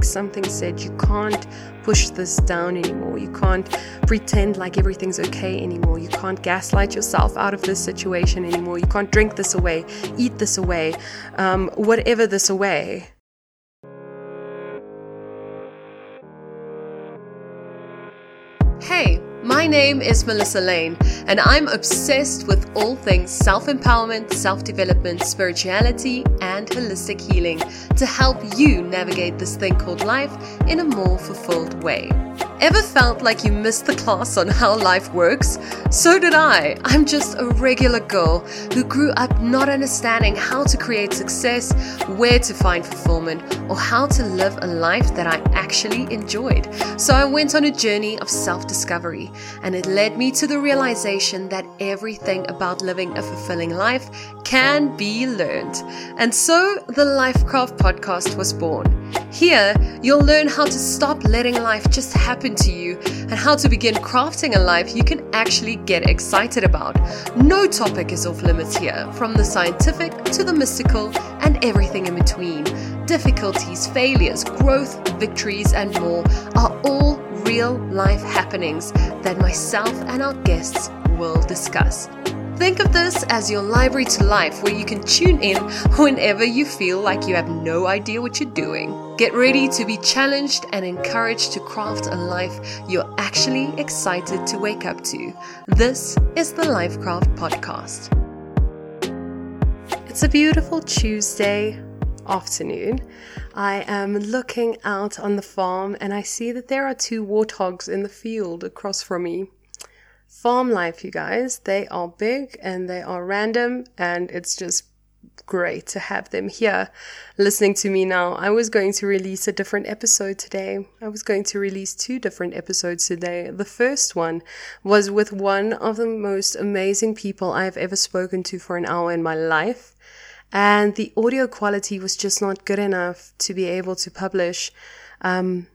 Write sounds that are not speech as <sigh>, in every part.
stuck. Something said you can't push this down anymore. You can't pretend like everything's okay anymore. You can't gaslight yourself out of this situation anymore. You can't drink this away, eat this away, um, whatever this away. My name is Melissa Lane, and I'm obsessed with all things self empowerment, self development, spirituality, and holistic healing to help you navigate this thing called life in a more fulfilled way. Ever felt like you missed the class on how life works? So did I. I'm just a regular girl who grew up not understanding how to create success, where to find fulfillment, or how to live a life that I actually enjoyed. So I went on a journey of self discovery, and it led me to the realization that everything about living a fulfilling life can be learned. And so the Lifekraft podcast was born. Here, you'll learn how to stop letting life just happen to you and how to begin crafting a life you can actually get excited about. No topic is off limits here, from the scientific to the mystical and everything in between. Difficulties, failures, growth, victories, and more are all real life happenings that myself and our guests will discuss. Think of this as your library to life where you can tune in whenever you feel like you have no idea what you're doing. Get ready to be challenged and encouraged to craft a life you're actually excited to wake up to. This is the Lifekraft Podcast. It's a beautiful Tuesday afternoon. I am looking out on the farm and I see that there are two warthogs in the field across from me farm life, you guys. They are big and they are random, and it's just great to have them here listening to me now. I was going to release a different episode today. I was going to release two different episodes today. The first one was with one of the most amazing people I've ever spoken to for an hour in my life. And the audio quality was just not good enough to be able to publish. Um,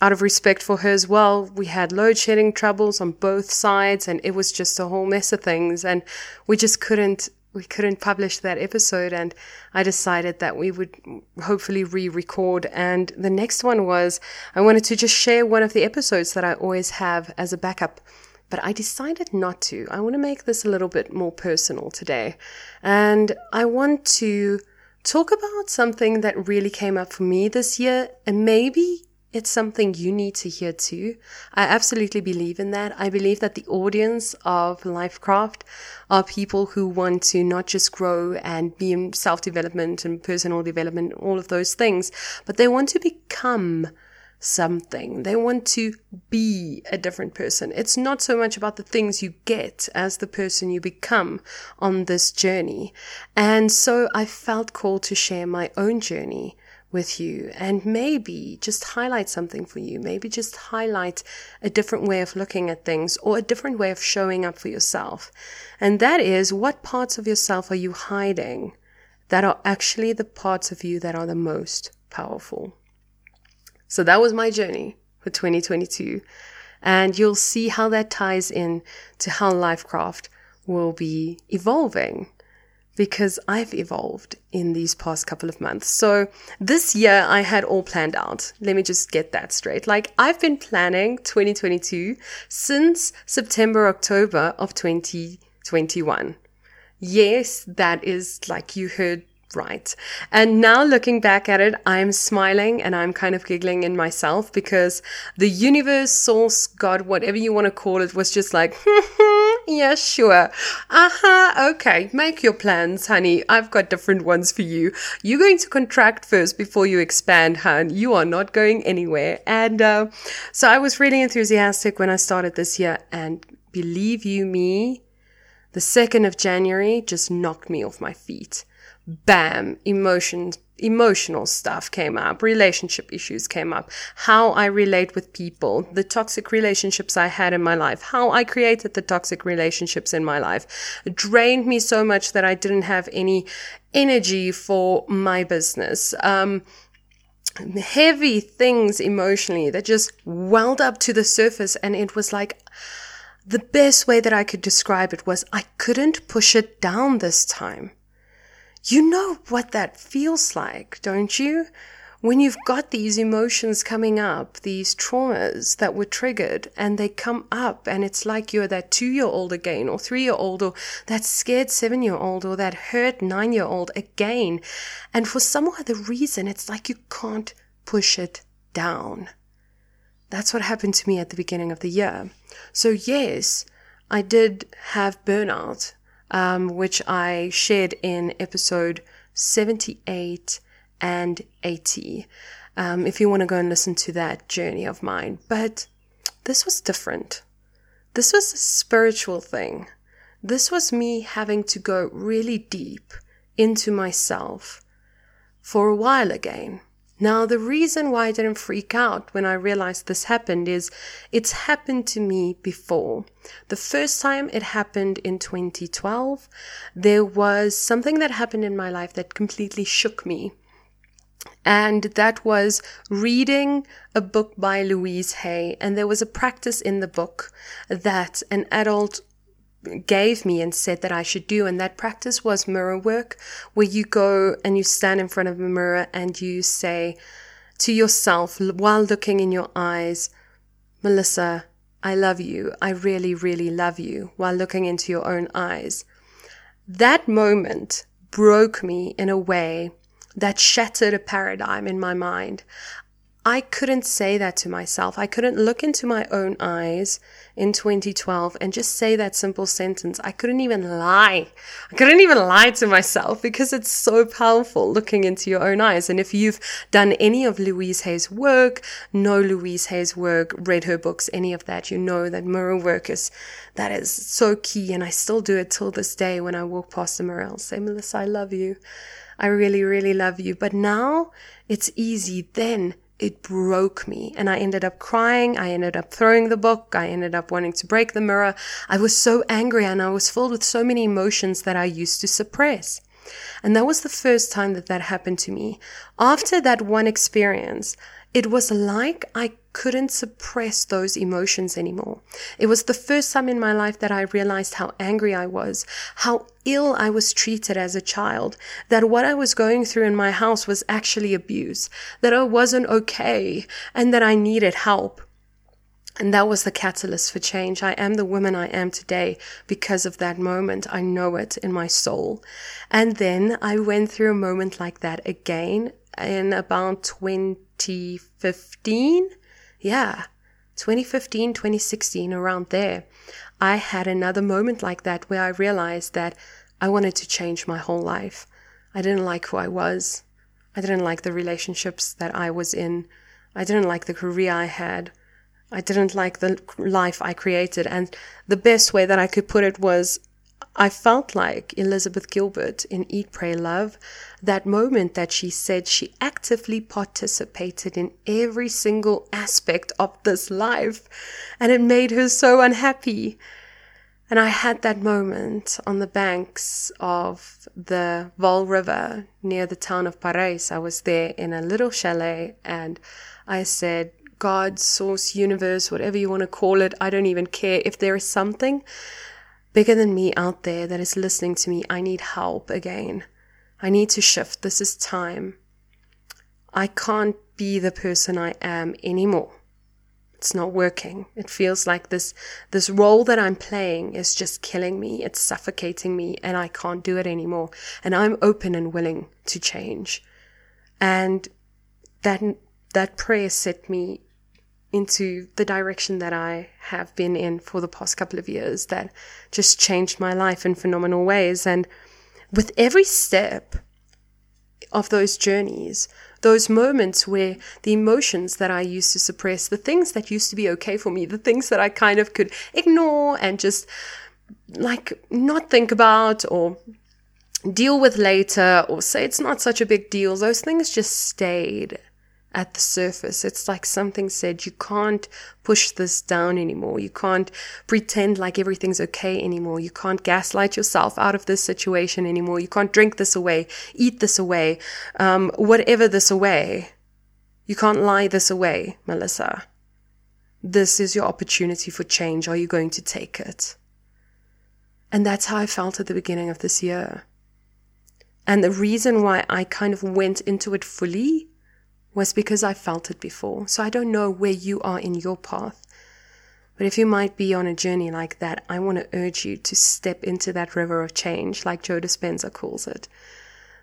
out of respect for her as well, we had load shedding troubles on both sides and it was just a whole mess of things. And we just couldn't, we couldn't publish that episode. And I decided that we would hopefully re-record. And the next one was I wanted to just share one of the episodes that I always have as a backup. But I decided not to. I want to make this a little bit more personal today. And I want to talk about something that really came up for me this year and maybe it's something you need to hear too. I absolutely believe in that. I believe that the audience of Lifekraft are people who want to not just grow and be in self development and personal development, all of those things, but they want to become something. They want to be a different person. It's not so much about the things you get as the person you become on this journey. And so I felt called to share my own journey with you and maybe just highlight something for you. Maybe just highlight a different way of looking at things or a different way of showing up for yourself. And that is what parts of yourself are you hiding that are actually the parts of you that are the most powerful? So that was my journey for 2022. And you'll see how that ties in to how Lifekraft will be evolving because I've evolved in these past couple of months. So this year I had all planned out. Let me just get that straight. Like I've been planning 2022 since September, October of 2021. Yes, that is like you heard right. And now looking back at it, I'm smiling and I'm kind of giggling in myself because the universe, source, God, whatever you want to call it, was just like, <laughs> yeah, sure. Uh huh. Okay. Make your plans, honey. I've got different ones for you. You're going to contract first before you expand, hun. You are not going anywhere. And, uh, so I was really enthusiastic when I started this year and believe you me, the 2nd of January just knocked me off my feet bam, emotions, emotional stuff came up, relationship issues came up, how I relate with people, the toxic relationships I had in my life, how I created the toxic relationships in my life it drained me so much that I didn't have any energy for my business. Um, heavy things emotionally that just welled up to the surface and it was like the best way that I could describe it was I couldn't push it down this time. You know what that feels like, don't you? when you've got these emotions coming up, these traumas that were triggered, and they come up, and it's like you're that two year old again, or three year old, or that scared seven year old, or that hurt nine year old again. And for some other reason, it's like you can't push it down. That's what happened to me at the beginning of the year. So, yes, I did have burnout, um, which I shared in episode 78 and 80. Um, if you want to go and listen to that journey of mine. But this was different. This was a spiritual thing. This was me having to go really deep into myself for a while again. Now, the reason why I didn't freak out when I realized this happened is it's happened to me before. The first time it happened in 2012, there was something that happened in my life that completely shook me. And that was reading a book by Louise Hay. And there was a practice in the book that an adult gave me and said that I should do. And that practice was mirror work, where you go and you stand in front of a mirror and you say to yourself while looking in your eyes, Melissa, I love you. I really, really love you while looking into your own eyes. That moment broke me in a way that shattered a paradigm in my mind. I couldn't say that to myself. I couldn't look into my own eyes in 2012 and just say that simple sentence. I couldn't even lie. I couldn't even lie to myself because it's so powerful looking into your own eyes. And if you've done any of Louise Hay's work, know Louise Hay's work, read her books, any of that, you know that mirror work is, that is so key. And I still do it till this day when I walk past the mirror. I'll say, Melissa, I love you. I really, really love you. But now it's easy. Then it broke me and I ended up crying. I ended up throwing the book. I ended up wanting to break the mirror. I was so angry and I was filled with so many emotions that I used to suppress. And that was the first time that that happened to me. After that one experience, it was like I couldn't suppress those emotions anymore. It was the first time in my life that I realized how angry I was, how ill I was treated as a child, that what I was going through in my house was actually abuse, that I wasn't okay, and that I needed help. And that was the catalyst for change. I am the woman I am today because of that moment. I know it in my soul. And then I went through a moment like that again in about 2015. Yeah, 2015, 2016, around there. I had another moment like that where I realized that I wanted to change my whole life. I didn't like who I was. I didn't like the relationships that I was in. I didn't like the career I had. I didn't like the life I created. And the best way that I could put it was I felt like Elizabeth Gilbert in Eat, Pray, Love, that moment that she said she actively participated in every single aspect of this life, and it made her so unhappy. And I had that moment on the banks of the Vaal River near the town of Parys. I was there in a little chalet and I said, God, source, universe, whatever you want to call it, I don't even care. If there is something bigger than me out there that is listening to me, I need help again. I need to shift. This is time. I can't be the person I am anymore. It's not working. It feels like this, this role that I'm playing is just killing me. It's suffocating me and I can't do it anymore. And I'm open and willing to change. And that, that prayer set me into the direction that I have been in for the past couple of years that just changed my life in phenomenal ways. And with every step of those journeys, those moments where the emotions that I used to suppress, the things that used to be okay for me, the things that I kind of could ignore and just like not think about or deal with later or say it's not such a big deal, those things just stayed at the surface. It's like something said, you can't push this down anymore. You can't pretend like everything's okay anymore. You can't gaslight yourself out of this situation anymore. You can't drink this away, eat this away, um, whatever this away. You can't lie this away, Melissa. This is your opportunity for change. Are you going to take it? And that's how I felt at the beginning of this year. And the reason why I kind of went into it fully was because I felt it before. So I don't know where you are in your path. But if you might be on a journey like that, I want to urge you to step into that river of change, like Joe Dispenza calls it.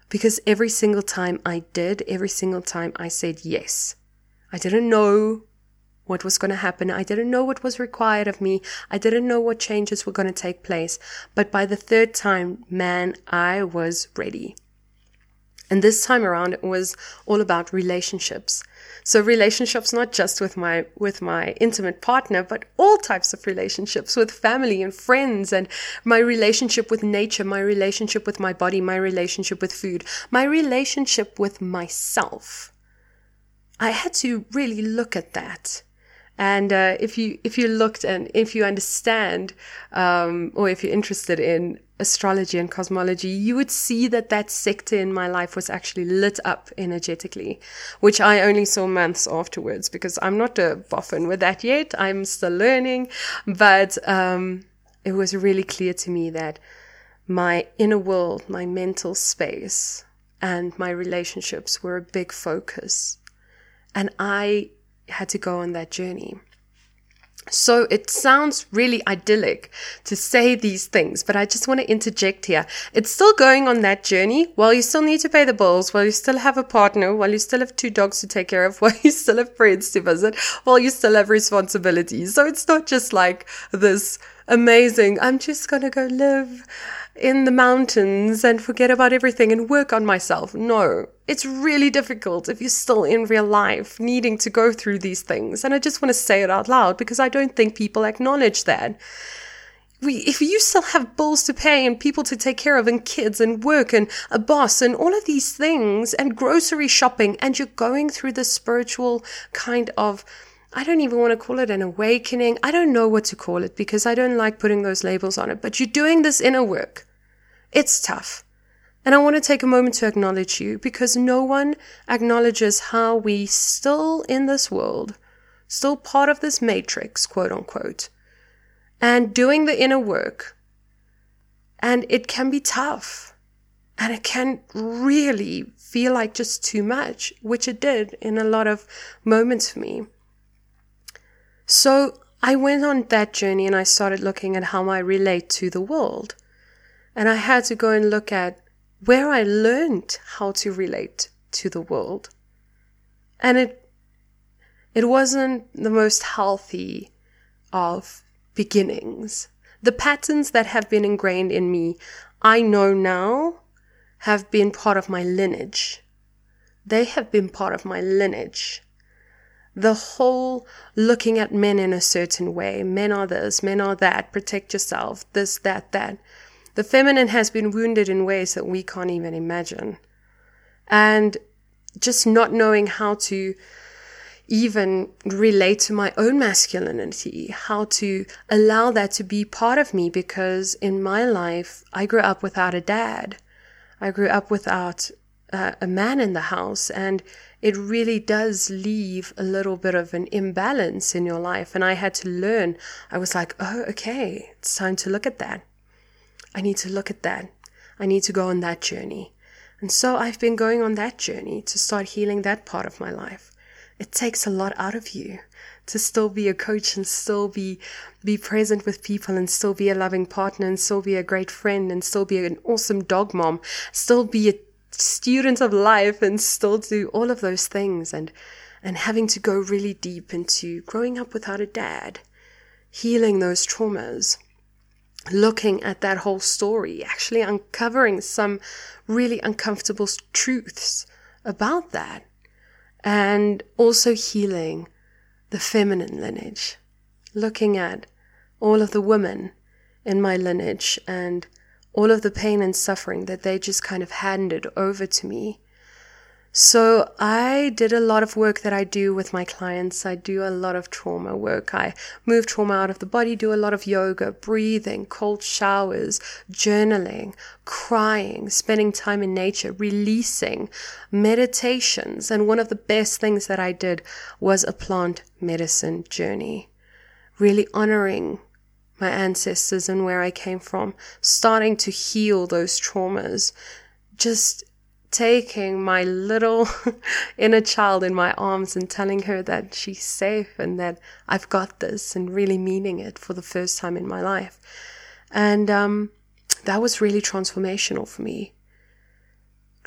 Because every single time I did, every single time I said yes. I didn't know what was going to happen. I didn't know what was required of me. I didn't know what changes were going to take place. But by the third time, man, I was ready. And this time around, it was all about relationships. So relationships, not just with my, with my intimate partner, but all types of relationships with family and friends and my relationship with nature, my relationship with my body, my relationship with food, my relationship with myself. I had to really look at that and uh, if you if you looked and if you understand, um, or if you're interested in astrology and cosmology, you would see that that sector in my life was actually lit up energetically, which I only saw months afterwards because I'm not a boffin with that yet. I'm still learning, but um, it was really clear to me that my inner world, my mental space, and my relationships were a big focus. And I had to go on that journey. So it sounds really idyllic to say these things, but I just want to interject here. It's still going on that journey while you still need to pay the bills, while you still have a partner, while you still have two dogs to take care of, <laughs> while you still have friends to visit, while you still have responsibilities. So it's not just like this amazing, I'm just going to go live in the mountains and forget about everything and work on myself. No, it's really difficult if you're still in real life needing to go through these things. And I just want to say it out loud because I don't think people acknowledge that. We, if you still have bills to pay and people to take care of and kids and work and a boss and all of these things and grocery shopping and you're going through the spiritual kind of I don't even want to call it an awakening. I don't know what to call it because I don't like putting those labels on it. But you're doing this inner work. It's tough. And I want to take a moment to acknowledge you because no one acknowledges how we still in this world, still part of this matrix, quote unquote, and doing the inner work. And it can be tough. And it can really feel like just too much, which it did in a lot of moments for me. So I went on that journey and I started looking at how I relate to the world. And I had to go and look at where I learned how to relate to the world. And it, it wasn't the most healthy of beginnings. The patterns that have been ingrained in me, I know now, have been part of my lineage. They have been part of my lineage. The whole looking at men in a certain way, men are this, men are that, protect yourself, this, that, that. The feminine has been wounded in ways that we can't even imagine. And just not knowing how to even relate to my own masculinity, how to allow that to be part of me because in my life, I grew up without a dad. I grew up without uh, a man in the house and it really does leave a little bit of an imbalance in your life. And I had to learn. I was like, oh, okay, it's time to look at that. I need to look at that. I need to go on that journey. And so I've been going on that journey to start healing that part of my life. It takes a lot out of you to still be a coach and still be be present with people and still be a loving partner and still be a great friend and still be an awesome dog mom, still be a student of life and still do all of those things and and having to go really deep into growing up without a dad, healing those traumas looking at that whole story, actually uncovering some really uncomfortable truths about that, and also healing the feminine lineage, looking at all of the women in my lineage and all of the pain and suffering that they just kind of handed over to me so I did a lot of work that I do with my clients. I do a lot of trauma work. I move trauma out of the body, do a lot of yoga, breathing, cold showers, journaling, crying, spending time in nature, releasing, meditations. And one of the best things that I did was a plant medicine journey, really honoring my ancestors and where I came from, starting to heal those traumas, just taking my little <laughs> inner child in my arms and telling her that she's safe and that I've got this and really meaning it for the first time in my life. And um, that was really transformational for me.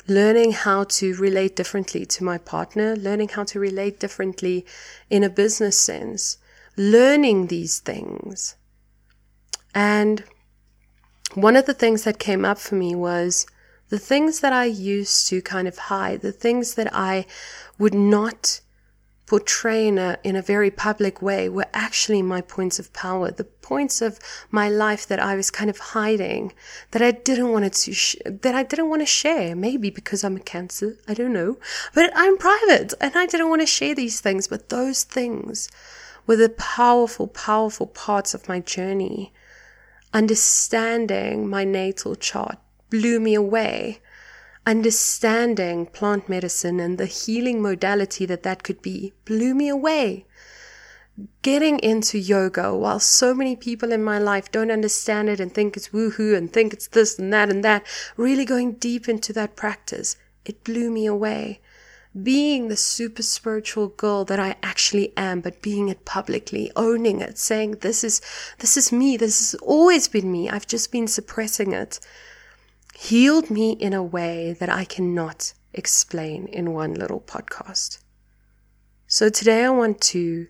Learning how to relate differently to my partner, learning how to relate differently in a business sense, learning these things. And one of the things that came up for me was the things that I used to kind of hide, the things that I would not portray in a, in a very public way were actually my points of power, the points of my life that I was kind of hiding, that I didn't want to, sh- that I didn't want to share. Maybe because I'm a cancer, I don't know, but I'm private and I didn't want to share these things. But those things were the powerful, powerful parts of my journey. Understanding my natal chart, blew me away. Understanding plant medicine and the healing modality that that could be blew me away. Getting into yoga while so many people in my life don't understand it and think it's woohoo and think it's this and that and that, really going deep into that practice, it blew me away. Being the super spiritual girl that I actually am, but being it publicly, owning it, saying this is, this is me, this has always been me, I've just been suppressing it healed me in a way that I cannot explain in one little podcast. So today I want to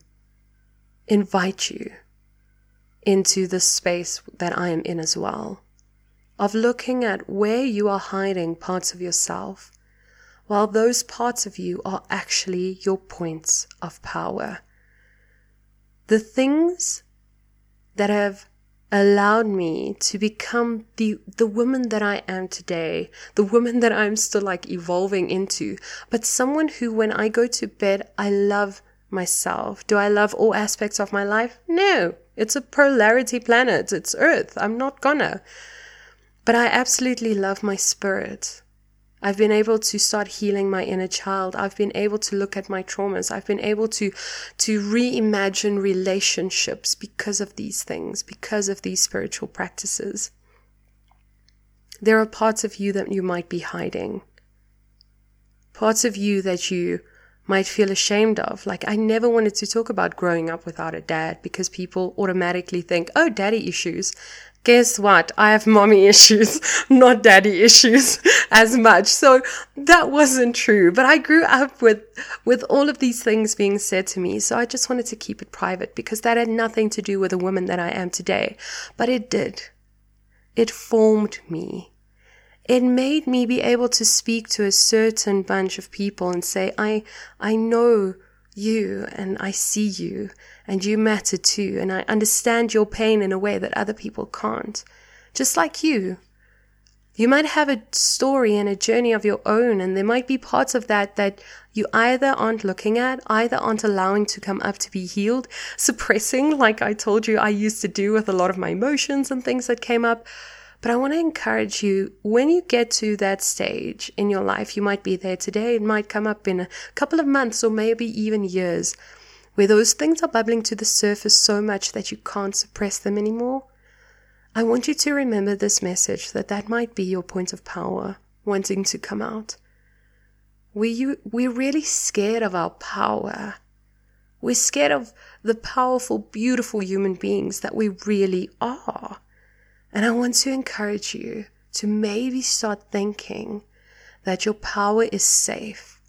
invite you into the space that I am in as well, of looking at where you are hiding parts of yourself, while those parts of you are actually your points of power. The things that have allowed me to become the the woman that I am today, the woman that I'm still like evolving into, but someone who when I go to bed I love myself. Do I love all aspects of my life? No. It's a polarity planet. It's Earth. I'm not gonna. But I absolutely love my spirit. I've been able to start healing my inner child. I've been able to look at my traumas. I've been able to, to reimagine relationships because of these things, because of these spiritual practices. There are parts of you that you might be hiding. Parts of you that you might feel ashamed of. Like, I never wanted to talk about growing up without a dad because people automatically think, oh, daddy issues guess what? I have mommy <laughs> issues, not daddy issues <laughs> as much. So that wasn't true. But I grew up with, with all of these things being said to me. So I just wanted to keep it private because that had nothing to do with the woman that I am today. But it did. It formed me. It made me be able to speak to a certain bunch of people and say, I, I know you and I see you and you matter too. And I understand your pain in a way that other people can't. Just like you. You might have a story and a journey of your own, and there might be parts of that that you either aren't looking at, either aren't allowing to come up to be healed, suppressing, like I told you I used to do with a lot of my emotions and things that came up. But I want to encourage you when you get to that stage in your life, you might be there today, it might come up in a couple of months or maybe even years, where those things are bubbling to the surface so much that you can't suppress them anymore. I want you to remember this message that that might be your point of power wanting to come out. We, you, we're really scared of our power. We're scared of the powerful, beautiful human beings that we really are. And I want to encourage you to maybe start thinking that your power is safe.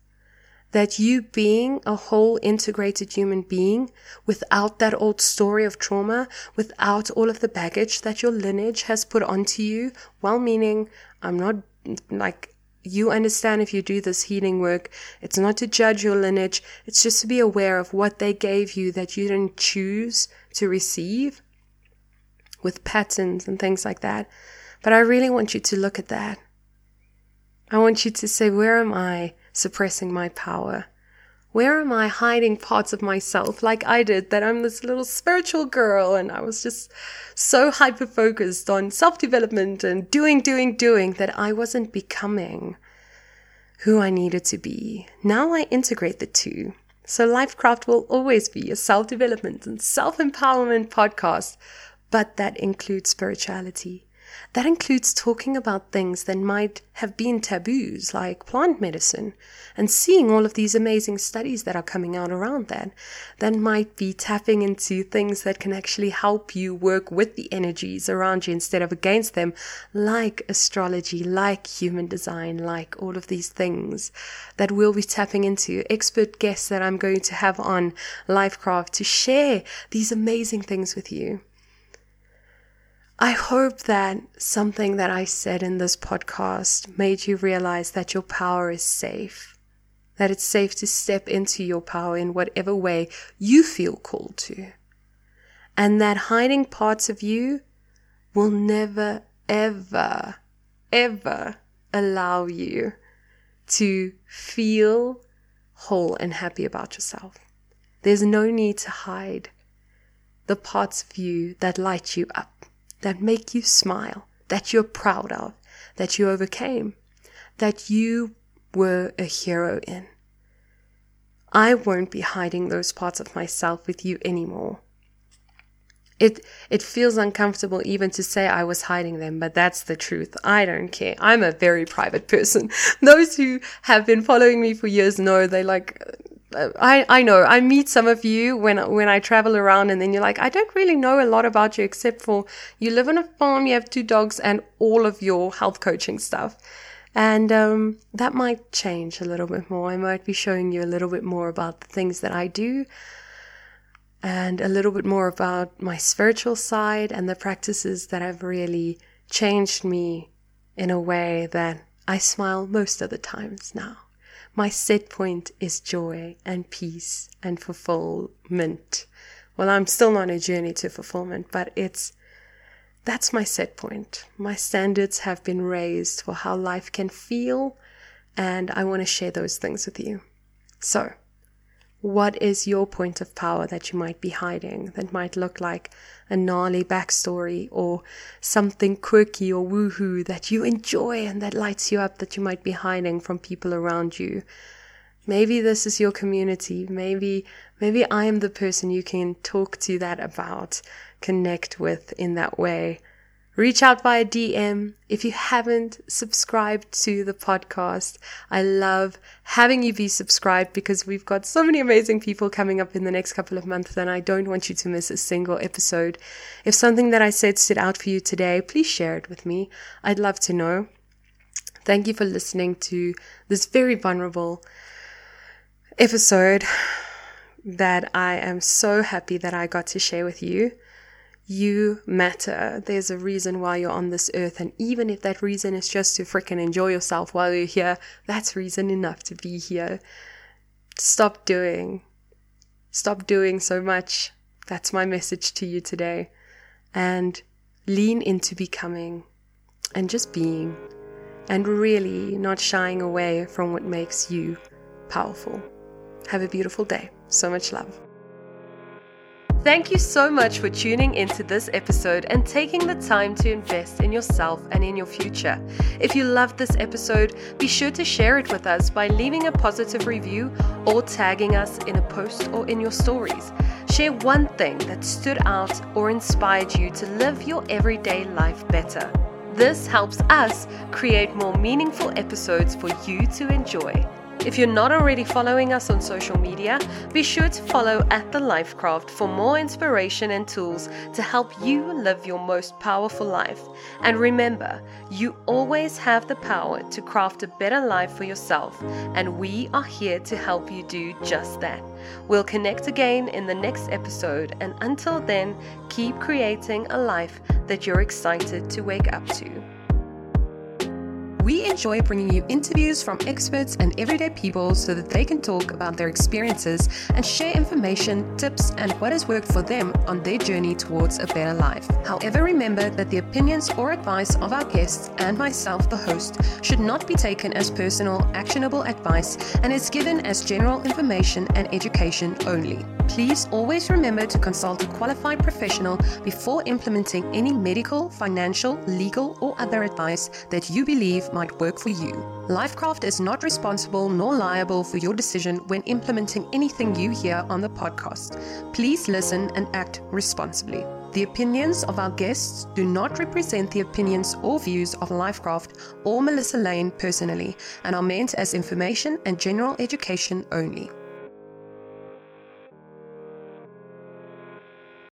That you being a whole integrated human being without that old story of trauma, without all of the baggage that your lineage has put onto you, well meaning, I'm not like, you understand if you do this healing work, it's not to judge your lineage, it's just to be aware of what they gave you that you didn't choose to receive with patterns and things like that. But I really want you to look at that. I want you to say, where am I suppressing my power? Where am I hiding parts of myself like I did that I'm this little spiritual girl and I was just so hyper focused on self development and doing, doing, doing that I wasn't becoming who I needed to be. Now I integrate the two. So Lifekraft will always be a self development and self empowerment podcast but that includes spirituality. That includes talking about things that might have been taboos, like plant medicine, and seeing all of these amazing studies that are coming out around that. That might be tapping into things that can actually help you work with the energies around you instead of against them, like astrology, like human design, like all of these things that we'll be tapping into. Expert guests that I'm going to have on Lifekraft to share these amazing things with you. I hope that something that I said in this podcast made you realize that your power is safe, that it's safe to step into your power in whatever way you feel called to, and that hiding parts of you will never, ever, ever allow you to feel whole and happy about yourself. There's no need to hide the parts of you that light you up that make you smile, that you're proud of, that you overcame, that you were a hero in. I won't be hiding those parts of myself with you anymore. It it feels uncomfortable even to say I was hiding them, but that's the truth. I don't care. I'm a very private person. <laughs> Those who have been following me for years know they like I, I know. I meet some of you when when I travel around and then you're like I don't really know a lot about you except for you live on a farm you have two dogs and all of your health coaching stuff. And um, that might change a little bit more. I might be showing you a little bit more about the things that I do and a little bit more about my spiritual side and the practices that have really changed me in a way that I smile most of the times now. My set point is joy and peace and fulfillment. Well, I'm still on a journey to fulfillment, but it's that's my set point. My standards have been raised for how life can feel, and I want to share those things with you. So, what is your point of power that you might be hiding that might look like a gnarly backstory or something quirky or woohoo that you enjoy and that lights you up that you might be hiding from people around you? Maybe this is your community. Maybe, maybe I am the person you can talk to that about, connect with in that way reach out via DM. If you haven't subscribed to the podcast, I love having you be subscribed because we've got so many amazing people coming up in the next couple of months and I don't want you to miss a single episode. If something that I said stood out for you today, please share it with me. I'd love to know. Thank you for listening to this very vulnerable episode that I am so happy that I got to share with you. You matter. There's a reason why you're on this earth. And even if that reason is just to freaking enjoy yourself while you're here, that's reason enough to be here. Stop doing. Stop doing so much. That's my message to you today. And lean into becoming and just being and really not shying away from what makes you powerful. Have a beautiful day. So much love. Thank you so much for tuning into this episode and taking the time to invest in yourself and in your future. If you loved this episode, be sure to share it with us by leaving a positive review or tagging us in a post or in your stories. Share one thing that stood out or inspired you to live your everyday life better. This helps us create more meaningful episodes for you to enjoy. If you're not already following us on social media, be sure to follow at The Lifekraft for more inspiration and tools to help you live your most powerful life. And remember, you always have the power to craft a better life for yourself, and we are here to help you do just that. We'll connect again in the next episode, and until then, keep creating a life that you're excited to wake up to. We enjoy bringing you interviews from experts and everyday people so that they can talk about their experiences and share information, tips, and what has worked for them on their journey towards a better life. However, remember that the opinions or advice of our guests and myself, the host, should not be taken as personal, actionable advice and is given as general information and education only. Please always remember to consult a qualified professional before implementing any medical, financial, legal, or other advice that you believe might work for you. Lifekraft is not responsible nor liable for your decision when implementing anything you hear on the podcast. Please listen and act responsibly. The opinions of our guests do not represent the opinions or views of Lifekraft or Melissa Lane personally and are meant as information and general education only.